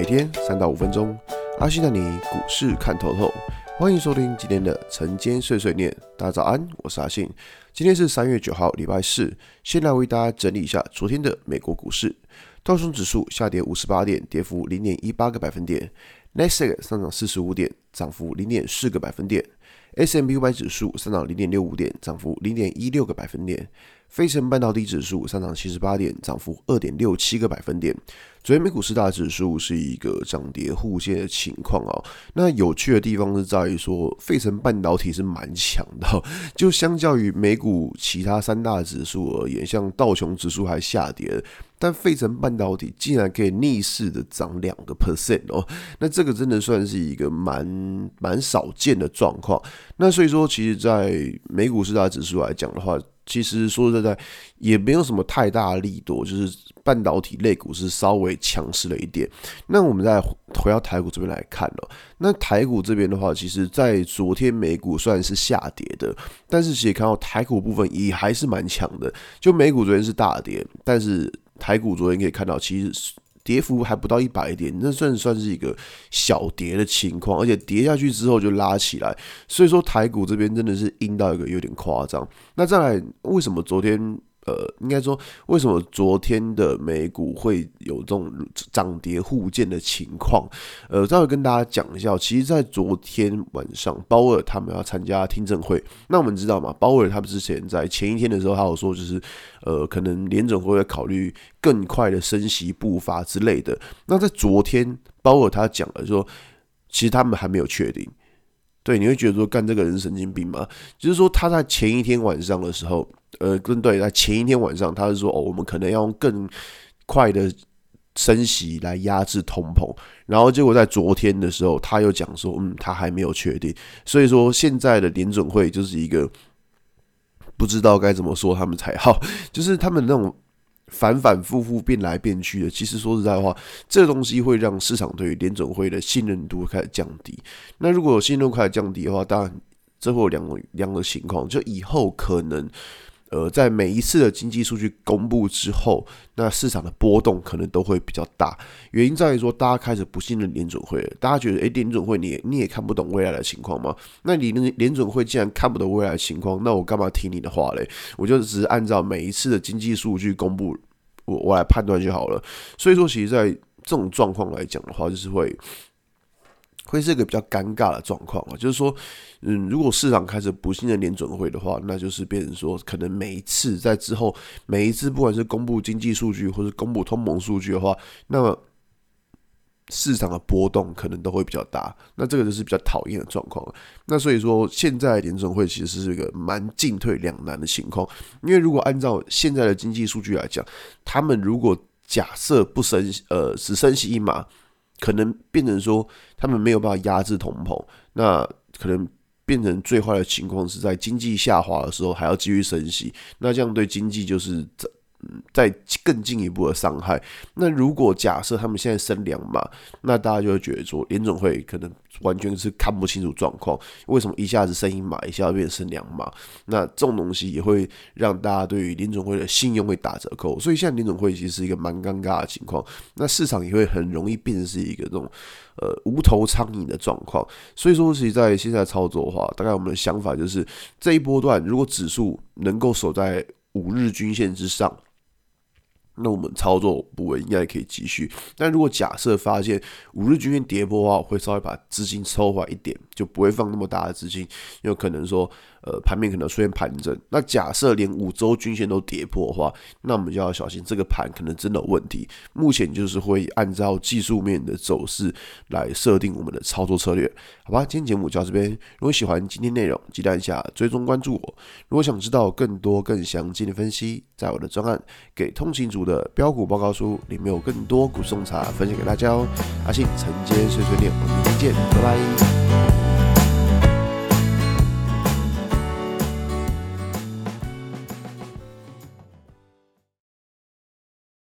每天三到五分钟，阿信带你股市看透透。欢迎收听今天的晨间碎碎念。大家早安，我是阿信。今天是三月九号，礼拜四。先来为大家整理一下昨天的美国股市。道琼指数下跌五十八点，跌幅零点一八个百分点。纳斯达克上涨四十五点，涨幅零点四个百分点。S&P 500指数上涨零点六五点，涨幅零点一六个百分点。费城半导体指数上涨七十八点，涨幅二点六七个百分点。昨天美股四大指数是一个涨跌互现的情况哦。那有趣的地方是在于说，费城半导体是蛮强的，就相较于美股其他三大指数而言，像道琼指数还下跌，但费城半导体竟然可以逆势的涨两个 percent 哦。那这个真的算是一个蛮蛮少见的状况。那所以说，其实，在美股四大指数来讲的话，其实说实在，也没有什么太大的利多，就是半导体类股是稍微强势了一点。那我们再回到台股这边来看了，那台股这边的话，其实在昨天美股算是下跌的，但是其实看到台股部分也还是蛮强的。就美股昨天是大跌，但是台股昨天可以看到，其实。跌幅还不到一百点，那算算是一个小跌的情况，而且跌下去之后就拉起来，所以说台股这边真的是阴到一个有点夸张。那再来，为什么昨天？呃，应该说，为什么昨天的美股会有这种涨跌互见的情况？呃，再会跟大家讲一下，其实，在昨天晚上，鲍尔他们要参加听证会。那我们知道嘛，鲍尔他们之前在前一天的时候，他有说，就是呃，可能联准会会考虑更快的升息步伐之类的。那在昨天，鲍尔他讲了说，其实他们还没有确定。对，你会觉得说，干这个人神经病吗？就是说，他在前一天晚上的时候。呃，跟对，在前一天晚上，他是说，哦，我们可能要用更快的升息来压制通膨，然后结果在昨天的时候，他又讲说，嗯，他还没有确定，所以说现在的联准会就是一个不知道该怎么说他们才好，就是他们那种反反复复变来变去的，其实说实在话，这个东西会让市场对于联总会的信任度开始降低。那如果有信任度开始降低的话，当然这会有两个两个情况，就以后可能。呃，在每一次的经济数据公布之后，那市场的波动可能都会比较大。原因在于说，大家开始不信任联准会了，大家觉得，诶，联准会你你也看不懂未来的情况吗？那你联联准会既然看不懂未来的情况，那我干嘛听你的话嘞？我就只是按照每一次的经济数据公布，我我来判断就好了。所以说，其实，在这种状况来讲的话，就是会。会是一个比较尴尬的状况啊，就是说，嗯，如果市场开始不信任联准会的话，那就是变成说，可能每一次在之后，每一次不管是公布经济数据或是公布通膨数据的话，那么市场的波动可能都会比较大，那这个就是比较讨厌的状况。那所以说，现在联准会其实是一个蛮进退两难的情况，因为如果按照现在的经济数据来讲，他们如果假设不升，呃，只升息一码。可能变成说，他们没有办法压制通膨，那可能变成最坏的情况是在经济下滑的时候还要继续升息，那这样对经济就是，再更进一步的伤害。那如果假设他们现在升两码，那大家就会觉得说，联总会可能完全是看不清楚状况，为什么一下子升一码，一下子变成升两码？那这种东西也会让大家对于联总会的信用会打折扣。所以现在联总会其实是一个蛮尴尬的情况，那市场也会很容易变成是一个这种呃无头苍蝇的状况。所以说，其实在现在操作的话，大概我们的想法就是这一波段如果指数能够守在五日均线之上。那我们操作部位应该可以继续，但如果假设发现五日均线跌破的话，我会稍微把资金抽回来一点，就不会放那么大的资金，有可能说。呃，盘面可能出现盘整，那假设连五周均线都跌破的话，那我们就要小心这个盘可能真的有问题。目前就是会按照技术面的走势来设定我们的操作策略，好吧？今天节目就到这边。如果喜欢今天内容，记得按下追踪关注我。如果想知道更多更详尽的分析，在我的专案给通勤组的的标股报告书里面有更多股种茶分享给大家哦。阿信晨间碎碎念，我们明天见，拜拜。